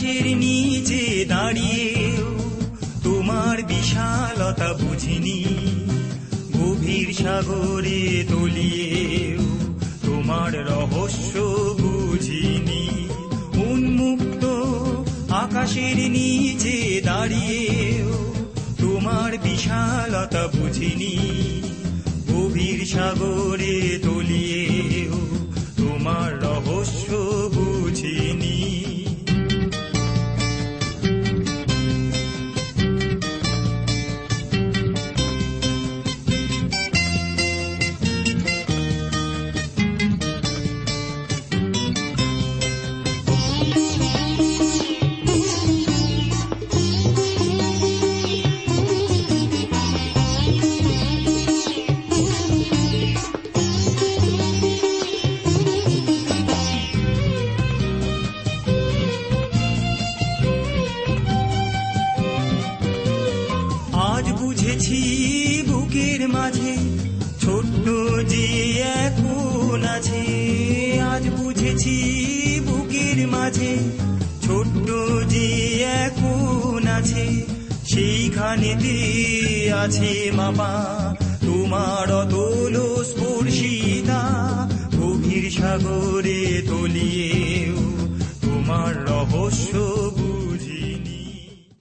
আকাশের নিচে দাঁড়িয়েও তোমার বিশালতা বুঝিনি। গভীর সাগরে তলিয়েও তোমার রহস্য বুঝিনি। উন্মুক্ত আকাশের নিচে দাঁড়িয়েও তোমার বিশালতা বুঝিনি। গভীর সাগরে তলিয়েও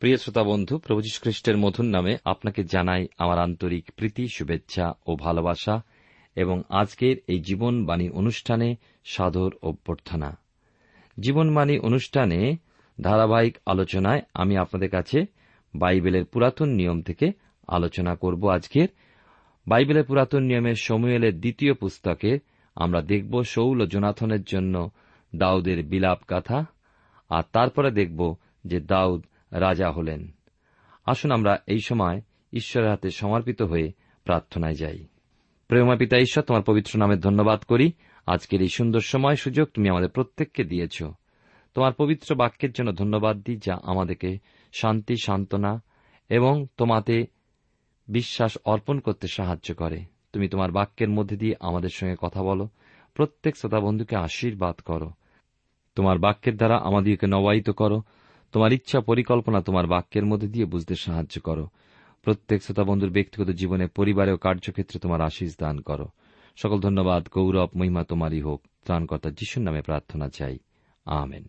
প্রিয় শ্রোতা বন্ধু, প্রভু খ্রিস্টের মধুর নামে আপনাকে জানাই আমার আন্তরিক প্রীতি, শুভেচ্ছা ও ভালোবাসা এবং আজকের এই জীবনবাণী অনুষ্ঠানে সাদর অভ্যর্থনা। জীবনবাণী অনুষ্ঠানে ধারাবাহিক আলোচনায় আমি আপনাদের কাছে বাইবেলের পুরাতন নিয়ম থেকে আলোচনা করব আজকের। বাইবেলের পুরাতন নিয়মের সমুয়েলের দ্বিতীয় পুস্তকে আমরা দেখব শৌল জোনাথনের জন্য দাউদের বিলাপ গাথা আর তারপরে দেখব যে দাউদ রাজা হলেন। আসুন আমরা এই সময় ঈশ্বরের হাতে সমর্পিত হয়ে প্রার্থনায় যাই। প্রেমা পিতা ঈশ্বর, তোমার পবিত্র নামে ধন্যবাদ করি। আজকের এই সুন্দর সময় সুযোগ তুমি আমাদের প্রত্যেককে দিয়েছ। তোমার পবিত্র বাক্যের জন্য ধন্যবাদ দিই, যা আমাদেরকে শান্তি, সান্ত্বনা এবং তোমাতে বিশ্বাস অর্পণ করতে সাহায্য করে। তুমি তোমার বাক্যের মধ্যে দিয়ে আমাদের সঙ্গে কথা বলো। প্রত্যেক শ্রোতা বন্ধুকে আশীর্বাদ করো। তোমার বাক্যের দ্বারা আমাদেরকে নবায়িত করো। তোমার ইচ্ছা পরিকল্পনা তোমার বাক্যের মধ্যে দিয়ে বুঝতে সাহায্য করো। প্রত্যেক শ্রোতা বন্ধুর ব্যক্তিগত জীবনে পরিবারে ও কার্যক্ষেত্রে তোমার আশীষ দান করো। সকল ধন্যবাদ, গৌরব, মহিমা তোমারই হোক। ত্রাণকর্তা যিশুর নামে প্রার্থনা চাই। আমেন।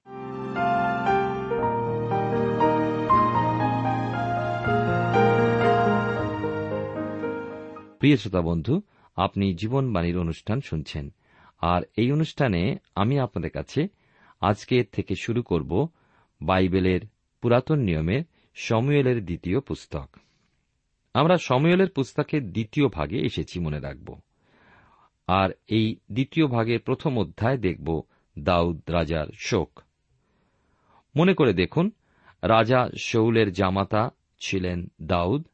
প্রিয় শ্রোতা বন্ধু আপনি জীবনবাণীর অনুষ্ঠান শুনছেন। আর এই অনুষ্ঠানে আমি আপনাদের কাছে আজকে থেকে শুরু করব বাইবেলের পুরাতন নিয়মে সমুয়েলের দ্বিতীয় পুস্তক। আমরা সমুয়েলের পুস্তকের দ্বিতীয় ভাগে এসেছি মনে রাখব। আর এই দ্বিতীয় ভাগের প্রথম অধ্যায় দেখব দাউদ রাজার শোক। মনে করে দেখুন, রাজা শৌলের জামাতা ছিলেন দাউদ,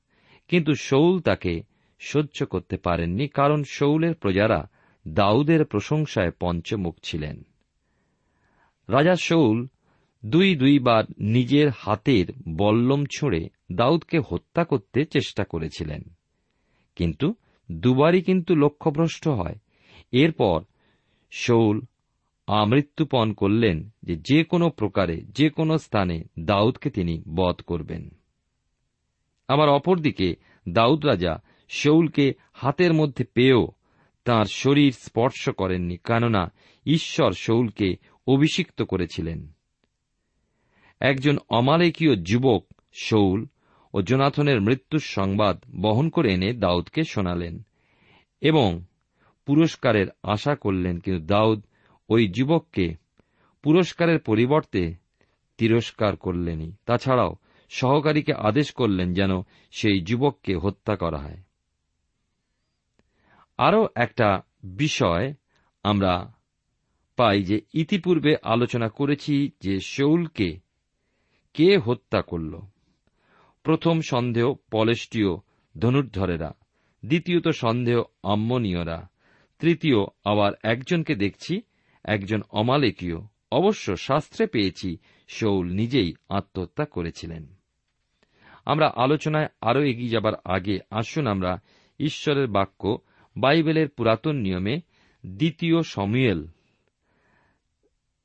কিন্তু শৌল তাকে সহ্য করতে পারেননি কারণ শৌলের প্রজারা দাউদের প্রশংসায় পঞ্চমুখ ছিলেন। রাজা শৌল দুই দুইবার নিজের হাতের বল্লম ছুঁড়ে দাউদকে হত্যা করতে চেষ্টা করেছিলেন। কিন্তু দুবারই কিন্তু লক্ষ্যভ্রষ্ট হয়। এরপর শৌল আমৃত্যুপণ করলেন যে যে কোনো প্রকারে, যে কোনো স্থানে দাউদকে তিনি বধ করবেন। আবার অপরদিকে দাউদ রাজা শৌলকে হাতের মধ্যে পেয়েও তার শরীর স্পর্শ করেননি, কেননা ঈশ্বর শৌলকে অভিষিক্ত করেছিলেন। একজন অমালেকীয় যুবক, শৌল, ও জোনাথনের মৃত্যুর সংবাদ বহন করে এনে দাউদকে শোনালেন এবং পুরস্কারের আশা করলেন, কিন্তু দাউদ ওই যুবককে পুরস্কারের পরিবর্তে তিরস্কার করলেনই। তাছাড়াও সহকারীকে আদেশ করলেন যেন সেই যুবককে হত্যা করা হয়। আরও একটা বিষয় আমরা পাই যে ইতিপূর্বে আলোচনা করেছি যে শৌলকে কে হত্যা করল? প্রথম সন্দেহ পলেষ্টীয় ধনুর্ধরেরা, দ্বিতীয়ত সন্দেহ আম্মনীয়রা, তৃতীয় আবার একজনকে দেখছি, একজন অমালেকীয়, অবশ্য শাস্ত্রে পেয়েছি, শৌল নিজেই আত্মহত্যা করেছিলেন। আমরা আলোচনায় আরও এগিয়ে যাবার আগে আসুন আমরা ঈশ্বরের বাক্য বাইবেলের পুরাতন নিয়মে দ্বিতীয় সমুয়েল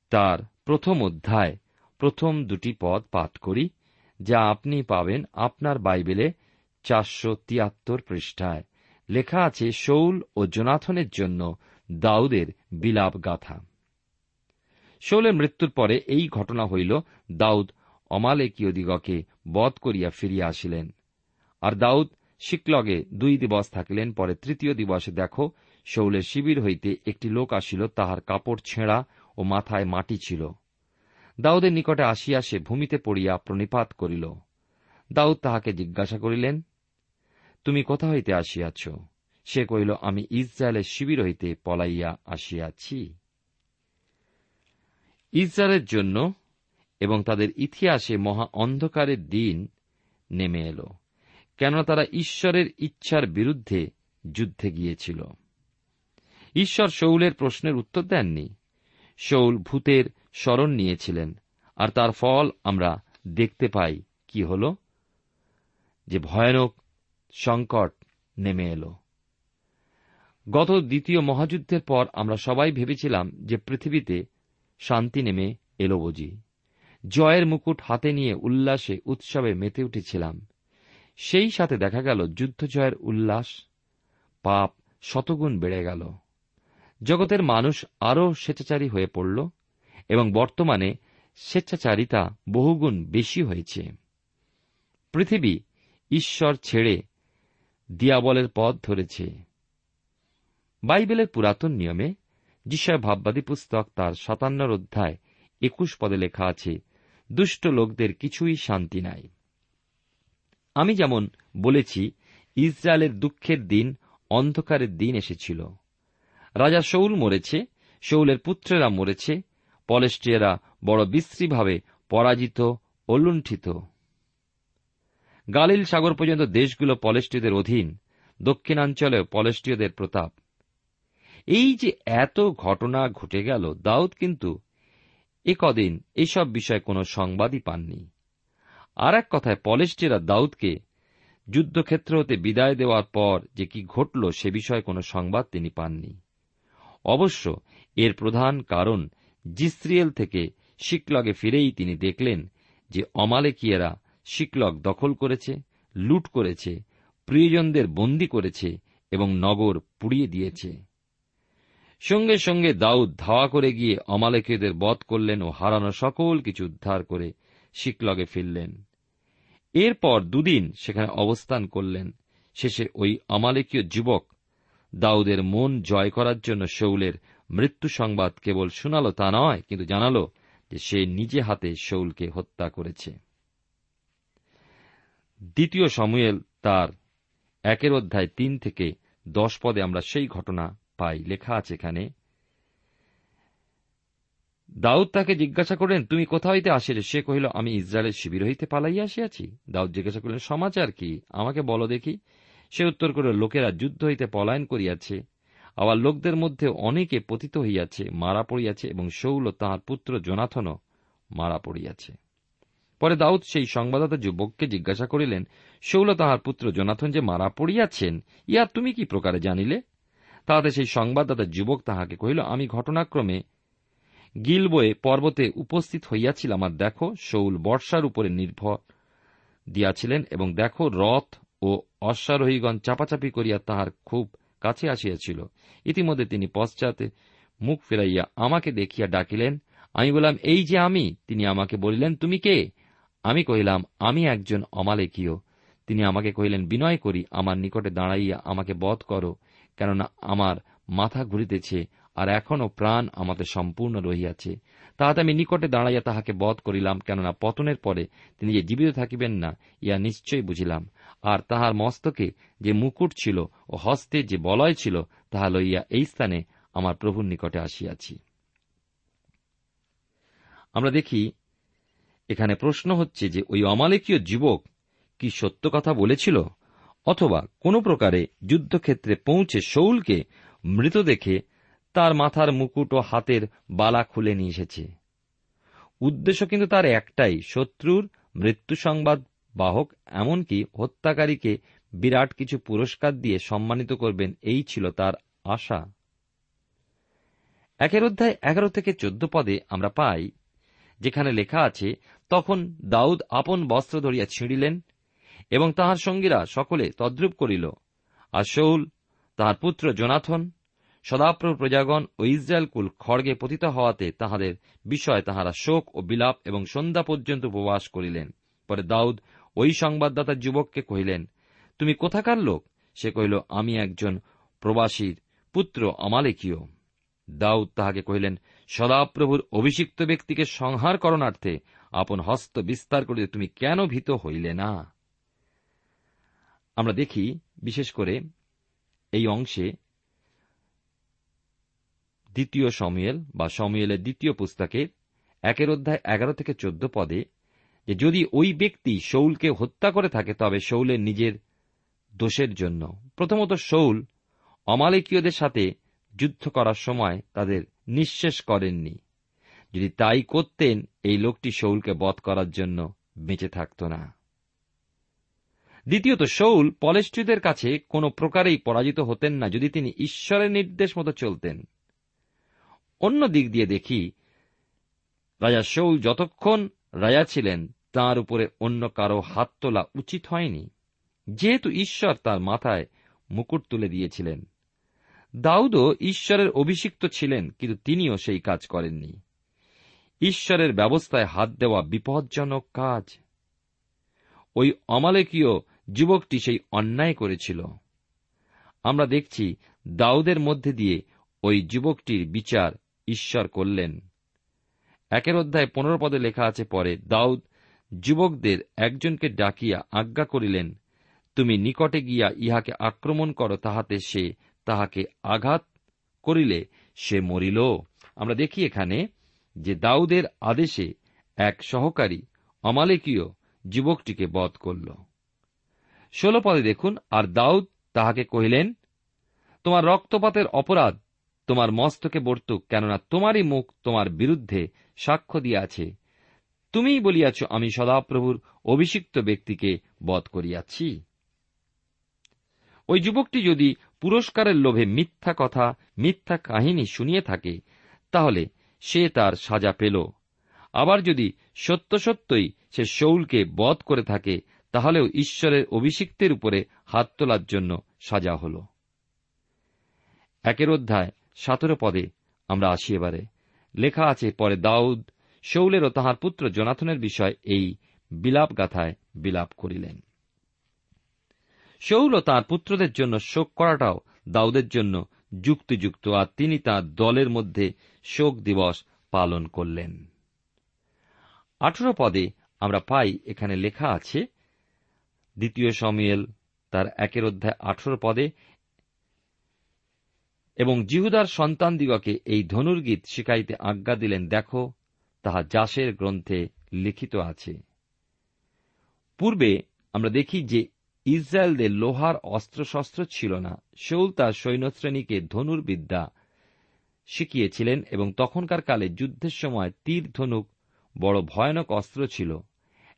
তার প্রথম অধ্যায় প্রথম দুটি পদ পাঠ করি, যা আপনি পাবেন আপনার বাইবেলে চারশো তিয়াত্তর পৃষ্ঠায়। লেখা আছে শৌল ও জোনাথনের জন্য দাউদের বিলাপ গাথা। শৌলের মৃত্যুর পরে এই ঘটনা হইল, দাউদ অমালেকীয় দিগকে বধ করিয়া ফিরিয়া আসিলেন। আর দাউদ শিকলগে দুই দিবস থাকিলেন, পরে তৃতীয় দিবসে দেখো শৌলের শিবির হইতে একটি লোক আসিল, তাহার কাপড় ছেঁড়া ও মাথায় মাটি ছিল। দাউদের নিকটে আসিয়া সে ভূমিতে পড়িয়া প্রণিপাত করিল। দাউদ তাহাকে জিজ্ঞাসা করিলেন, তুমি কোথা হইতে আসিয়াছ? সে কহিল, আমি ইসরায়েলের শিবির হইতে পলাইয়া আসিয়াছি। ইসরায়েলের জন্য এবং তাদের ইতিহাসে মহা অন্ধকারের দিন নেমে এল, কেননা তারা ঈশ্বরের ইচ্ছার বিরুদ্ধে যুদ্ধে গিয়েছিল। ঈশ্বর শৌলের প্রশ্নের উত্তর দেননি। শৌল ভূতের স্মরণ নিয়েছিলেন, আর তার ফল আমরা দেখতে পাই। কি হল? যে ভয়ানক সংকট নেমে এলো। গত দ্বিতীয় মহাযুদ্ধের পর আমরা সবাই ভেবেছিলাম যে পৃথিবীতে শান্তি নেমে এলো বুঝি। জয়ের মুকুট হাতে নিয়ে উল্লাসে উৎসবে মেতে উঠেছিলাম। সেই সাথে দেখা গেল যুদ্ধ জয়ের উল্লাস, পাপ শতগুণ বেড়ে গেল। জগতের মানুষ আরও স্বেচ্ছাচারী হয়ে পড়ল এবং বর্তমানে স্বেচ্ছাচারিতা বহুগুণ বেশি হয়েছে। পৃথিবী ঈশ্বর ছেড়ে দিয়াবলের পথ ধরেছে। বাইবেলের পুরাতন নিয়মে যিশয় ভাববাদী পুস্তক তার সাতান্নর অধ্যায় একুশ পদে লেখা আছে, দুষ্ট লোকদের কিছুই শান্তি নাই। আমি যেমন বলেছি, ইসরায়েলের দুঃখের দিন অন্ধকারের দিন এসেছিল। রাজা শৌল মরেছে শৌলের পুত্রেরা মরেছে পলেস্টিয়ারা বড় বিশ্রীভাবে পরাজিত ও লুণ্ঠিত। গালিল সাগর পর্যন্ত দেশগুলো পলেষ্টীয়দের অধীন দক্ষিণাঞ্চলেও পলেষ্টীয়দের প্রতাপ। এই যে এত ঘটনা ঘটে গেল, দাউদ কিন্তু এ কদিন এইসব বিষয়ে কোনো সংবাদই পাননি। আর এক কথায় পলেস্টিরা দাউদকে যুদ্ধক্ষেত্র হতে বিদায় দেওয়ার পর যে কি ঘটল সে বিষয়ে কোনো সংবাদ তিনি পাননি। অবশ্য এর প্রধান কারণ জিস্রিয়েল থেকে শিকলগে ফিরেই তিনি দেখলেন যে অমালেকিয়েরা শিকলগ দখল করেছে, লুট করেছে, প্রিয়জনদের বন্দী করেছে এবং নগর পুড়িয়ে দিয়েছে। সঙ্গে সঙ্গে দাউদ ধাওয়া করে গিয়ে অমালেকীয়দের বধ করলেন ও হারানো সকল কিছু উদ্ধার করে শিকলগে ফিরলেন। এরপর দুদিন সেখানে অবস্থান করলেন। শেষে ওই অমালেকীয় যুবক দাউদের মন জয় করার জন্য শৌলের মৃত্যু সংবাদ কেবল শোনাল তা নয়, কিন্তু জানাল যে সে নিজে হাতে শৌলকে হত্যা করেছে। দ্বিতীয় সমুয়েল তার একের অধ্যায় তিন থেকে দশ পদে আমরা সেই ঘটনা পাই। লেখা আছে এখানে, দাউদ তাকে জিজ্ঞাসা করেন তুমি কোথা হইতে আসিলে? সে কহিল, আমি ইসরায়েলের শিবির হইতে পালাইয়া আসিয়াছি। দাউদ জিজ্ঞাসা করলেন, সমাচার কি? আমাকে বলো দেখি। সে উত্তর করে লোকেরা যুদ্ধ হইতে পলায়ন করিয়াছে। আবার লোকদের মধ্যে অনেকে পতিত হইয়াছে, মারা পড়িয়াছে এবং শৌল তাহার পুত্র জোনাথনও মারা পড়িয়াছে। পরে দাউদ সেই সংবাদদাতা যুবককে জিজ্ঞাসা করিলেন, শৌল তাহার পুত্র জোনাথন যে মারা পড়িয়াছেন ইয়া তুমি কি প্রকারে জানিলে? তাহাতে সেই সংবাদদাতা যুবক তাহাকে কহিল, আমি ঘটনাক্রমে গিলবয়ে পর্বতে উপস্থিত হইয়াছিলাম আর দেখো, শৌল বর্ষার উপরে নির্ভর দিয়াছিলেন এবং দেখো রথ ও অশ্বারোহীগণ চাপাচাপি করিয়া তাহার খুব কাছে আসিয়াছিল। ইতিমধ্যে তিনি পশ্চাতে মুখ ফিরাইয়া আমাকে দেখিয়া ডাকিলেন, আমি বললাম, এই যে আমি? তিনি আমাকে বলিলেন, তুমি কে? আমি কহিলাম, আমি একজন অমালেকীয়। তিনি আমাকে কহিলেন, বিনয় করি, আমার নিকটে দাঁড়াইয়া আমাকে বধ করো, কেননা আমার মাথা ঘুরিতেছে আর এখনও প্রাণ আমাদের সম্পূর্ণ রহিয়াছে। তাহাতে আমি নিকটে দাঁড়াইয়া তাহাকে বধ করিলাম, কেননা পতনের পরে তিনি যে জীবিত থাকিবেন না ইয়া নিশ্চয়ই বুঝিলাম। আর তাহার মস্তকে যে মুকুট ছিল ও হস্তে যে বলয় ছিল, তাহা লইয়া এই স্থানে আমার প্রভুর নিকটে আসিয়াছি। আমরা দেখি, এখানে প্রশ্ন হচ্ছে যে, ওই অমালেকীয় যুবক কি সত্য কথা বলেছিল? অথবা কোন প্রকারে যুদ্ধক্ষেত্রে পৌঁছে শৌলকে মৃত দেখে তার মাথার মুকুট ও হাতের বালা খুলে নিয়ে এসেছে। উদ্দেশ্য কিন্তু তার একটাই, শত্রুর মৃত্যু সংবাদ বাহক এমনকি হত্যাকারীকে বিরাট কিছু পুরস্কার দিয়ে সম্মানিত করবেন, এই ছিল তার আশা। একের অধ্যায় এগারো থেকে চোদ্দ পদে আমরা পাই, যেখানে লেখা আছে, তখন দাউদ আপন বস্ত্র ধরিয়া ছিঁড়িলেন, এবং তাহার সঙ্গীরা সকলে তদ্রুপ করিল। আর শৌল তাহার পুত্র জোনাথন সদাপ্র প্রজাগণ ও ইসরায়েল কুল খড়গে পতিত হওয়াতে তাহাদের বিষয় তাহারা শোক ও বিলাপ এবং সন্ধ্যা পর্যন্ত উপবাস করিলেন। পরে দাউদ ওই সংবাদদাতা যুবককে কহিলেন, তুমি কোথাকার লোক? সে কহিল, আমি একজন প্রবাসীর পুত্র অমালেকীয় দাউদ তাহাকে কহিলেন, সদাপ্রভুর অভিষিক্ত ব্যক্তিকে সংহার করণার্থে আপন হস্ত বিস্তার করিতে তুমি কেন ভীত হইলে না? আমরা দেখি, বিশেষ করে এই অংশে দ্বিতীয় সমিয়েল বা সমিয়েলের দ্বিতীয় পুস্তকের একের অধ্যায় এগারো থেকে চোদ্দ পদে যে যদি ওই ব্যক্তি শৌলকে হত্যা করে থাকে, তবে শৌলের নিজের দোষের জন্য। প্রথমত শৌল অমালিকীয়দের সাথে যুদ্ধ করার সময় তাদের নিঃশেষ করেননি। যদি তাই করতেন, এই লোকটি শৌলকে বধ করার জন্য বেঁচে থাকত না। দ্বিতীয়ত, শৌল পলেষ্ট্রীদের কাছে কোনো প্রকারেই পরাজিত হতেন না, যদি তিনি ঈশ্বরের নির্দেশ মতো চলতেন। অন্য দিক দিয়ে দেখি, রাজা শৌল যতক্ষণ রাজা ছিলেন তার উপরে অন্য কারও হাত তোলা উচিত হয়নি, যেহেতু ঈশ্বর তার মাথায় মুকুট তুলে দিয়েছিলেন। দাউদও ঈশ্বরের অভিষিক্ত ছিলেন, কিন্তু তিনিও সেই কাজ করেননি। ঈশ্বরের ব্যবস্থায় হাত দেওয়া বিপজ্জনক কাজ। ওই অমালেকীয় যুবকটি সেই অন্যায় করেছিল। আমরা দেখছি দাউদের মধ্যে দিয়ে ওই যুবকটির বিচার ঈশ্বর করলেন। একের অধ্যায় পনেরো পদে লেখা আছে, পরে দাউদ যুবকদের একজনকে ডাকিয়া আজ্ঞা করিলেন, তুমি নিকটে গিয়া ইহাকে আক্রমণ করো, তাহাতে সে তাহাকে আঘাত করিলে সে মরিল। আমরা দেখি এখানে যে দাউদের আদেশে এক সহকারী অমালেকীয় যুবকটিকে বধ করল। ষোল পদে দেখুন, আর দাউদ তাহাকে কহিলেন, তোমার রক্তপাতের অপরাধ তোমার মস্তকে বর্তুক, কেননা তোমারই মুখ তোমার বিরুদ্ধে সাক্ষ্য দিয়াছে তুমিই বলিয়াছ, আমি সদাপ্রভুর অভিষিক্ত ব্যক্তিকে বধ করিয়াছি। ওই যুবকটি যদি পুরস্কারের লোভে মিথ্যা কথা, মিথ্যা কাহিনী শুনিয়ে থাকে, তাহলে সে তার সাজা পেল। আবার যদি সত্য সত্যই সে শৌলকে বধ করে থাকে, তাহলেও ঈশ্বরের অভিষিক্তের উপরে হাত তোলার জন্য সাজা হল। একের অধ্যায়, সতেরো পদে আমরা আসি এবারে। লেখা আছে, পরে দাউদ শৌলের ও তাহার পুত্র জনাথনের বিষয় এই বিলাপ গাথায় বিলাপ করিলেন। শৌল ও তাঁর পুত্রদের জন্য শোক করাটাও দাউদের জন্য যুক্তিযুক্ত, আর তিনি তাঁর দলের মধ্যে শোক দিবস পালন করলেন। আঠেরো পদে আমরা পাই, এখানে লেখা আছে, দ্বিতীয় সমিয়েল তার একের অধ্যায় আঠেরো পদে, এবং জিহুদার সন্তানদিগকে এই ধনুর্গীত শিখাইতে আজ্ঞা দিলেন, দেখো তাহা জাসের গ্রন্থে লিখিত আছে। পূর্বে আমরা দেখি যে ইসরায়েলদের লোহার অস্ত্রশস্ত্র ছিল না। শৌল তার সৈন্যশ্রেণীকে ধনুর্বিদ্যা শিখিয়েছিলেন এবং তখনকার কালে যুদ্ধের সময় তীর ধনুক বড় ভয়ানক অস্ত্র ছিল।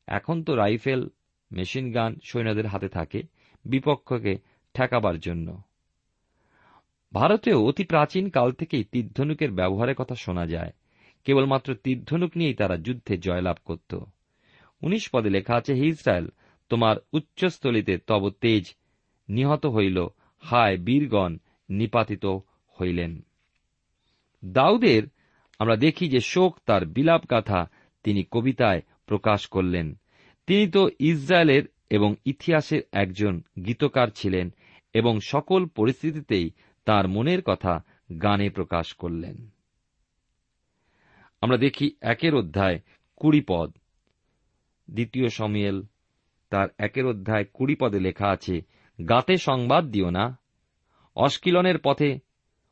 এখন তো রাইফেল, মেশিন গান সৈন্যদের হাতে থাকে, বিপক্ষকে ঠেকাবার জন্য। ভারতেও অতি প্রাচীন কাল থেকেই তীরধনুকের ব্যবহারের কথা শোনা যায়। কেবলমাত্র তীর্ধনুক নিয়েই তারা যুদ্ধে জয়লাভ করত। উনিশ পদে লেখা আছে, হে ইসরায়েল, তোমার উচ্চস্থলিতে তব তেজ নিহত হইল, হায় বীরগণ নিপাতিত হইলেন। দাউদের আমরা দেখি যে শোক তার বিলাপ গাথা তিনি কবিতায় প্রকাশ করলেন। তিনি তো ইসরায়েলের এবং ইতিহাসের একজন গীতকার ছিলেন এবং সকল পরিস্থিতিতেই তার মনের কথা গানে প্রকাশ করলেন। আমরা দেখি একের অধ্যায় কুড়ি পদ। দ্বিতীয় সমিয়েল, তার একের অধ্যায় কুড়ি পদে লেখা আছে, গাতে সংবাদ দিও না অস্কিলনের পথে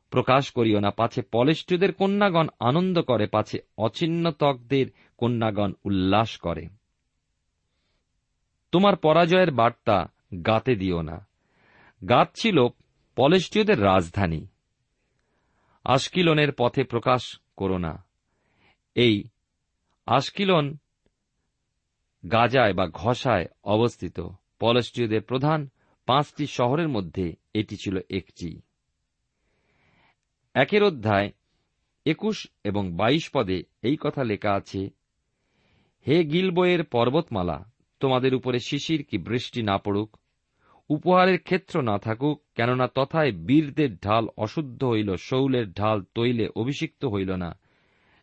প্রকাশ করিও না, পাছে পলেষ্টুদের কন্যাগণ আনন্দ করে, পাছে অচিহ্নতকদের কন্যাগণ উল্লাস করে। তোমার পরাজয়ের বার্তা গাতে দিও না। গাত ছিল পলেষ্টীয়দের রাজধানী। আশকিলনের পথে প্রকাশ করো না। এই, আশকিলন গাজায় বা ঘষায় অবস্থিত। পলেষ্টীয়দের প্রধান পাঁচটি শহরের মধ্যে এটি ছিল একটি। একের অধ্যায় একুশ এবং বাইশ পদে এই কথা লেখা আছে, হে গিলবইয়ের পর্বতমালা, তোমাদের উপরে শিশির কি বৃষ্টি না পড়ুক? উপহারের ক্ষেত্র না থাকুক, কেননা তথায় বীরদের ঢাল অশুদ্ধ হইল, শৌলের ঢাল তৈলে অভিষিক্ত হইল না।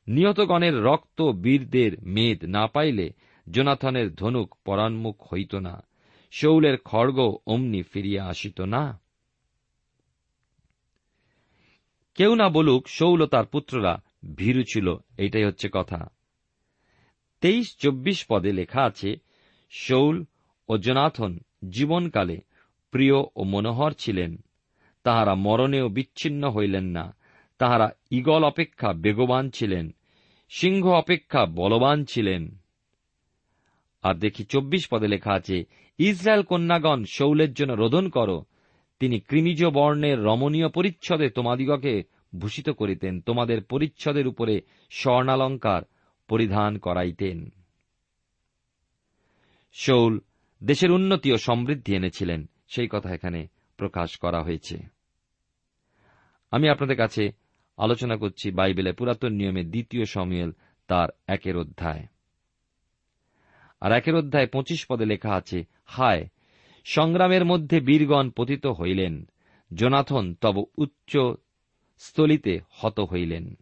নিহতগণের রক্ত বীরদের মেদ না পাইলে জোনাথনের ধনুক পরান্মুখ হইত না, শৌলের খড়গ অমনি ফিরিয়া আসিত না। কেউ না বলুক, শৌল তার পুত্ররা ভীরু ছিল, এইটাই হচ্ছে কথা। তেইশ চব্বিশ পদে লেখা আছে, শৌল ও জনাথন জীবনকালে প্রিয় ও মনোহর ছিলেন। তাহারা মরণেও বিচ্ছিন্ন হইলেন না, তাহারা ইগল অপেক্ষা বেগবান ছিলেন। সিংহ অপেক্ষা বলবান ছিলেন। আর দেখি চব্বিশ পদে লেখা আছে, ইসরায়েল কন্যাগণ শৌলের জন্য রোদন করো, তিনি কৃমিজ বর্ণের রমণীয় পরিচ্ছদে তোমাদিগকে ভূষিত করিতেন, তোমাদের পরিচ্ছদের উপরে স্বর্ণালঙ্কার পরিধান করাইতেন। শৌল দেশের উন্নতি ও সমৃদ্ধি এনেছিলেন, সেই কথা এখানে প্রকাশ করা হয়েছে। আমি আপনাদের কাছে আলোচনা করছি বাইবেলে পুরাতন নিয়মে দ্বিতীয় সমিয়েল তার একের অধ্যায়। আর একের অধ্যায় পঁচিশ পদে লেখা আছে, হায়, সংগ্রামের মধ্যে বীরগণ পতিত হইলেন, জোনাথন তব উচ্চ স্থলিতে হত হইলেন।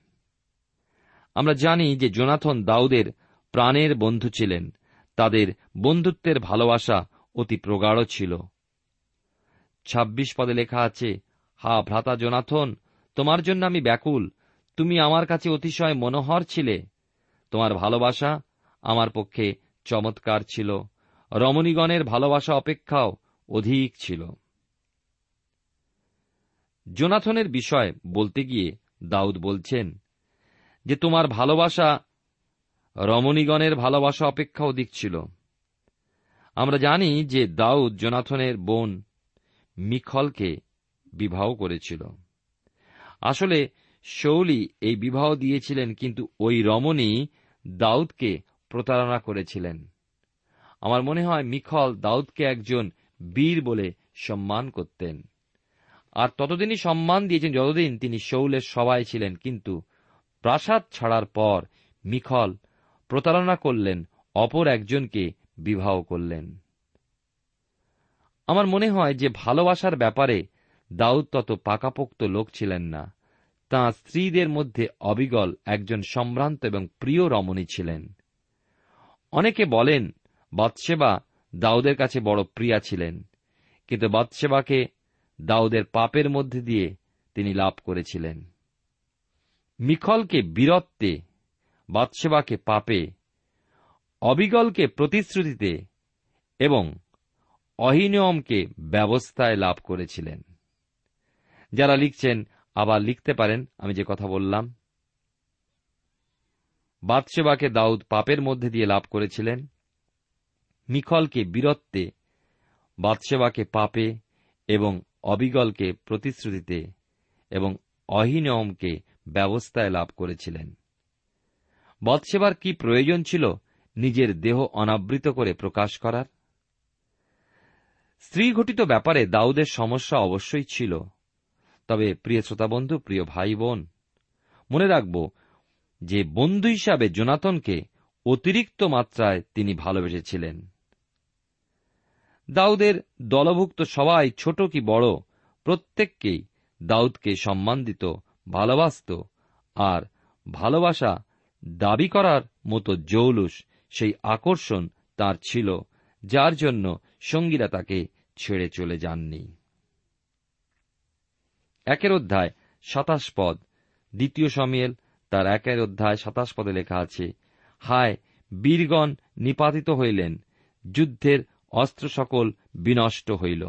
আমরা জানি যে জোনাথন দাউদের প্রাণের বন্ধু ছিলেন, তাদের বন্ধুত্বের ভালোবাসা অতি প্রগাঢ় ছিল। ছাব্বিশ পদে লেখা আছে, হা ভ্রাতা জোনাথন তোমার জন্য আমি ব্যাকুল। তুমি আমার কাছে অতিশয় মনোহর ছিলে। তোমার ভালোবাসা আমার পক্ষে চমৎকার ছিল। রমণীগণের ভালোবাসা অপেক্ষাও অধিক ছিল। জোনাথনের বিষয় বলতে গিয়ে দাউদ বলছেন যে, তোমার ভালোবাসা রমণীগণের ভালোবাসা অপেক্ষা অধিক ছিল। আমরা জানি যে, দাউদ জোনাথনের বোন মিখলকে বিবাহ করেছিল। আসলে শৌলি এই বিবাহ দিয়েছিলেন কিন্তু ওই রমণী দাউদকে প্রতারণা করেছিলেন। আমার মনে হয় মিখল দাউদকে একজন বীর বলে সম্মান করতেন। আর ততদিনই সম্মান দিয়েছেন যতদিন তিনি শৌলের সবাই ছিলেন, কিন্তু প্রাসাদ ছাড়ার পর মিখল প্রতারণা করলেন, অপর একজনকে বিবাহ করলেন। আমার মনে হয় যে ভালোবাসার ব্যাপারে দাউদ তত পাকাপোক্ত লোক ছিলেন না। তাঁর স্ত্রীদের মধ্যে অবিগল একজন সম্ভ্রান্ত এবং প্রিয় রমণী ছিলেন। অনেকে বলেন বৎসেবা দাউদের কাছে বড় প্রিয়া ছিলেন, কিন্তু বৎসেবাকে দাউদের পাপের মধ্যে দিয়ে তিনি লাভ করেছিলেন। মিখলকে বীরত্বে বাদশেবাকে পাপে, অবিগলকে প্রতিশ্রুতিতে এবং অহিনিয়মকে ব্যবস্থায় লাভ করেছিলেন। যারা লিখছেন আবার লিখতে পারেন, আমি যে কথা বললাম। বাদশেবাকে দাউদ পাপের মধ্যে দিয়ে লাভ করেছিলেন। মিখলকে বীরত্বে বাদশেবাকে পাপে এবং অবিগলকে প্রতিশ্রুতিতে এবং অহিনিয়মকে ব্যবস্থায় লাভ করেছিলেন। বৎসেবার কি প্রয়োজন ছিল নিজের দেহ অনাবৃত করে প্রকাশ করার? স্ত্রী ঘটিত ব্যাপারে দাউদের সমস্যা অবশ্যই ছিল। তবে প্রিয় শ্রোতাবন্ধু, প্রিয় ভাই বোন মনে রাখব যে বন্ধু হিসাবে জোনাতনকে অতিরিক্ত মাত্রায় তিনি ভালোবেসেছিলেন। দাউদের দলভুক্ত সবাই ছোট কি বড়, প্রত্যেককেই দাউদকে সম্মান দিত ভালোবাসত আর ভালোবাসা দাবি করার মতো জৌলুস, সেই আকর্ষণ তার ছিল, যার জন্য সঙ্গীরা তাকে ছেড়ে চলে যাননি। একের অধ্যায়, সাতাশ পদ। দ্বিতীয় সমিয়েল, তার একের অধ্যায়, সাতাশ পদে লেখা আছে, হায়, বীরগণ নিপাতিত হইলেন, যুদ্ধের অস্ত্র সকল বিনষ্ট হইল।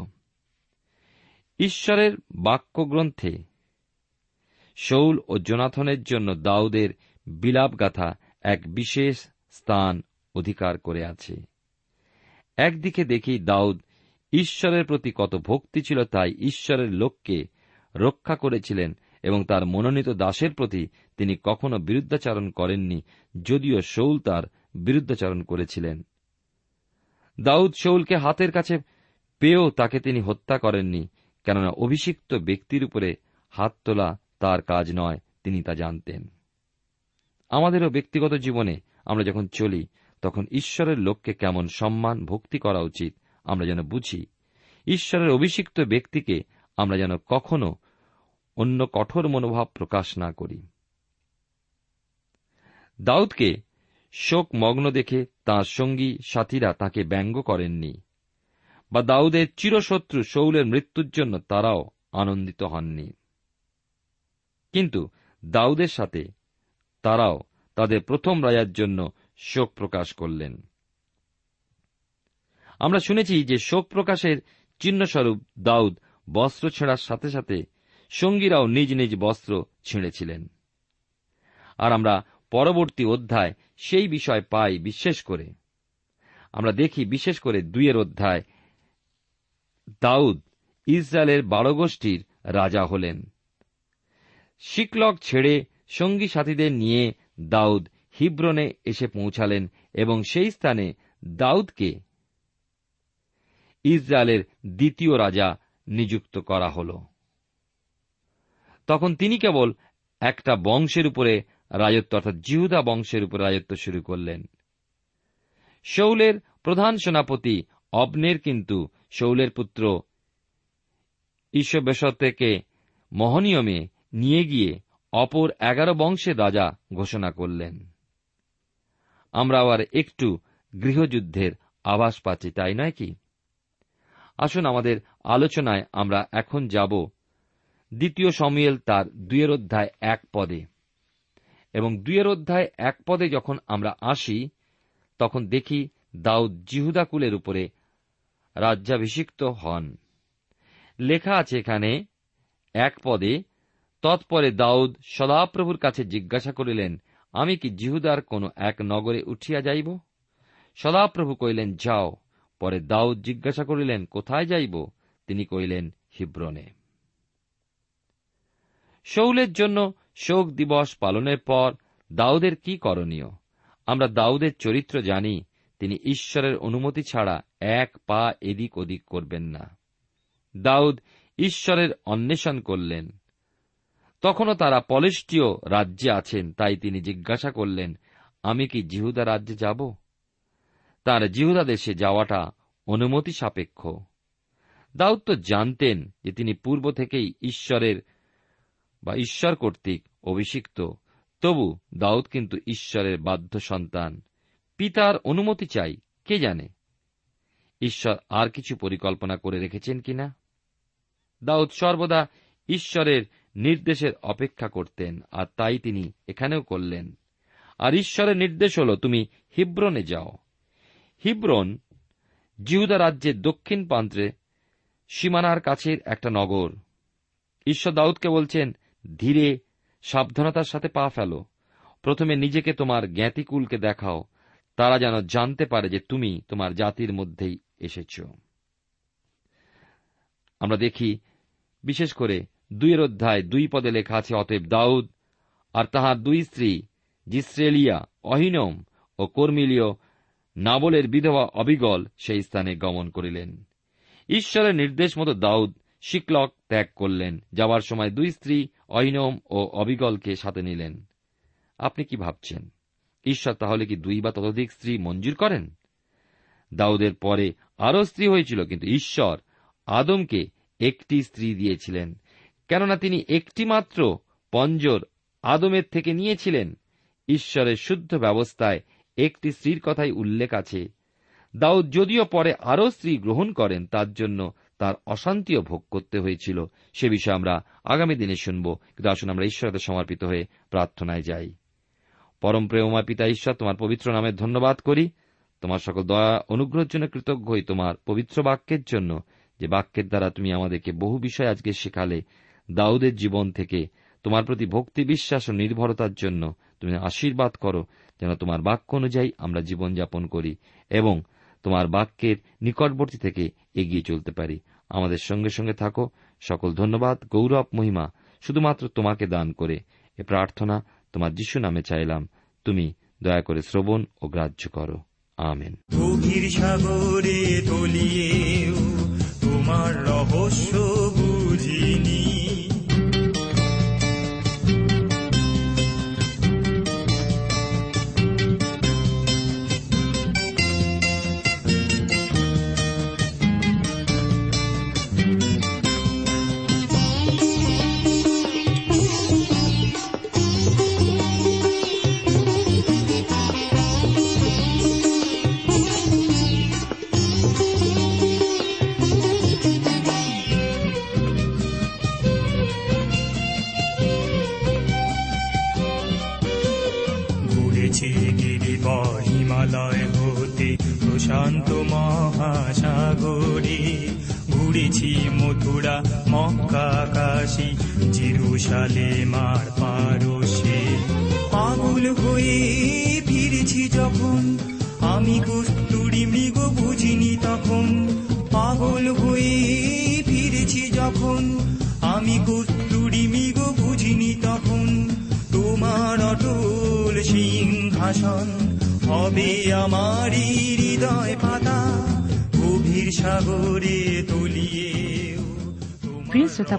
ঈশ্বরের বাক্যগ্রন্থে শৌল ও জোনাথনের জন্য দাউদের বিলাপগাথা এক বিশেষ স্থান অধিকার করে আছে। একদিকে দেখি দাউদ, ঈশ্বরের প্রতি কত ভক্তি ছিল তাই ঈশ্বরের লোককে রক্ষা করেছিলেন এবং তার মনোনীত দাসের প্রতি তিনি কখনো বিরুদ্ধাচারণ করেননি, যদিও শৌল তার বিরুদ্ধাচারণ করেছিলেন। দাউদ শৌলকে হাতের কাছে পেয়েও তাকে তিনি হত্যা করেননি, কেননা অভিষিক্ত ব্যক্তির উপরে হাত তোলা তার কাজ নয়, তিনি তা জানতেন। আমাদেরও ব্যক্তিগত জীবনে আমরা যখন চলি, তখন ঈশ্বরের লোককে কেমন সম্মান, ভক্তি করা উচিত, আমরা যেন বুঝি। ঈশ্বরের অভিষিক্ত ব্যক্তিকে আমরা যেন কখনো অন্য কঠোর মনোভাব প্রকাশ না করি। দাউদকে শোক মগ্ন দেখে তাঁর সঙ্গী সাথীরা তাকে ব্যঙ্গ করেননি বা দাউদের চিরশত্রু শৌলের মৃত্যুর জন্য তারাও আনন্দিত হননি। কিন্তু দাউদের সাথে তারাও তাদের প্রথম রাজার জন্য শোক প্রকাশ করলেন। আমরা শুনেছি যে শোক প্রকাশের চিহ্নস্বরূপ দাউদ বস্ত্র ছেঁড়ার সাথে সাথে সঙ্গীরাও নিজ নিজ বস্ত্র ছিঁড়েছিলেন। আর আমরা পরবর্তী অধ্যায় সেই বিষয় পাই বিশেষ করে। আমরা দেখি বিশেষ করে দুইয়ের অধ্যায়, দাউদ ইসরায়েলের বারো গোষ্ঠীর রাজা হলেন। শিকলক ছেড়ে সঙ্গী সাথীদের নিয়ে দাউদ হিব্রনে এসে পৌঁছালেন এবং সেই স্থানে দাউদকে ইসরায়েলের দ্বিতীয় রাজা নিযুক্ত করা হল। তখন তিনি কেবল একটা বংশের উপরে রাজত্ব, অর্থাৎ জিহুদা বংশের উপরে রাজত্ব শুরু করলেন। শৌলের প্রধান সেনাপতি অবনের কিন্তু শৌলের পুত্র ঈশ্ববেশতেকে মহনিয়মে নিয়ে গিয়ে অপর এগারো বংশের রাজা ঘোষণা করলেন। আমরা আবার একটু গৃহযুদ্ধের আভাস পাচ্ছি, তাই নয় কি? আসুন আমাদের আলোচনায় আমরা এখন যাব। দ্বিতীয় সমিয়েল তার দুয়ের অধ্যায় এক পদে। এবং দুয়ের অধ্যায় এক পদে যখন আমরা আসি, তখন দেখি দাউদ জিহুদাকুলের উপরে রাজ্যাভিষিক্ত হন। লেখা আছে এখানে, এক পদে, তৎপরে দাউদ সদাপ্রভুর কাছে জিজ্ঞাসা করিলেন, আমি কি জিহুদার কোন এক নগরে উঠিয়া যাইব? সদাপ্রভু কইলেন যাও। পরে দাউদ জিজ্ঞাসা করিলেন, কোথায় যাইব? তিনি কইলেন হিব্রনে। শৌলের জন্য শোক দিবস পালনের পর দাউদের কি করণীয়? আমরা দাউদের চরিত্র জানি, তিনি ঈশ্বরের অনুমতি ছাড়া এক পা এদিক ওদিক করবেন না। দাউদ ঈশ্বরের অন্বেষণ করলেন। তখনও তারা পলেষ্টীয় রাজ্যে আছেন, তাই তিনি জিজ্ঞাসা করলেন, আমি কি জিহুদা রাজ্যে যাব? তার জিহুদা দেশে যাওয়াটা অনুমতি সাপেক্ষ। দাউদ তো জানতেন যে তিনি পূর্ব থেকেই ঈশ্বরের বা ঈশ্বর কর্তৃক অভিষিক্ত। তবু দাউদ কিন্তু ঈশ্বরের বাধ্য সন্তান। পিতার অনুমতি চাই, কে জানে? ঈশ্বর আর কিছু পরিকল্পনা করে রেখেছেন কিনা? দাউদ সর্বদা ঈশ্বরের নির্দেশের অপেক্ষা করতেন, আর তাই তিনি এখানেও করলেন। আর ঈশ্বরের নির্দেশ হল, তুমি হিব্রনে যাও। হিব্রন জিহুদা রাজ্যের দক্ষিণ প্রান্তে সীমানার কাছের একটা নগর। ঈশ্বর দাউদকে বলছেন, ধীরে, সাবধানতার সাথে পা ফেলো। প্রথমে নিজেকে তোমার জ্ঞাতিকুলকে দেখাও। তারা যেন জানতে পারে যে তুমি তোমার জাতির মধ্যেই এসেছ। আমরা দেখি, বিশেষ করে দুইয়ের অধ্যায় দুই পদে লেখা আছে, অতএব দাউদ আর তাহার দুই স্ত্রী জিস্রেলিয়া, অহিনম ও কর্মিলীয় নাবলের বিধবা অবিগল সেই স্থানে গমন করিলেন। ঈশ্বরের নির্দেশ মতো দাউদ শিকলক ত্যাগ করলেন। যাবার সময় দুই স্ত্রী অহিনম ও অবিগলকে সাথে নিলেন। আপনি কি ভাবছেন? ঈশ্বর তাহলে কি দুই বা ততোধিক স্ত্রী মঞ্জুর করেন? দাউদের পরে আরও স্ত্রী হয়েছিল, কিন্তু ঈশ্বর আদমকে একটি স্ত্রী দিয়েছিলেন। কেননা তিনি একটি মাত্র পঞ্জর আদমের থেকে নিয়েছিলেন। ঈশ্বরের শুদ্ধ ব্যবস্থায় একটি স্ত্রীর কথাই উল্লেখ আছে। দাউদ যদিও পরে আরও স্ত্রী গ্রহণ করেন, তার জন্য তার অশান্তিও ভোগ করতে হয়েছিল। সে বিষয়ে আমরা আগামী দিনে শুনব। কিন্তু আসুন আমরা ঈশ্বরের সমর্পিত হয়ে প্রার্থনায় যাই। পরম প্রেমা পিতা ঈশ্বর, তোমার পবিত্র নামে ধন্যবাদ করি। তোমার সকল দয়া, অনুগ্রহের জন্য কৃতজ্ঞ হই তোমার পবিত্র বাক্যের জন্য, যে বাক্যের দ্বারা তুমি আমাদেরকে বহু বিষয় আজকে শেখালে। দাউদের জীবন থেকে তোমার প্রতি ভক্তি, বিশ্বাস ও নির্ভরতার জন্য তুমি আশীর্বাদ করো। যেন তোমার বাক্য অনুযায়ী আমরা জীবনযাপন করি এবং তোমার বাক্যের নিকটবর্তী থেকে এগিয়ে চলতে পারি। আমাদের সঙ্গে সঙ্গে থাকো। সকল ধন্যবাদ, গৌরব, মহিমা। শুধুমাত্র তোমাকে দান করে এ প্রার্থনা তোমার যিশু নামে চাইলাম। তুমি দয়া করে শ্রবণ ও গ্রাহ্য করো। আমেন। তোমার রহস্য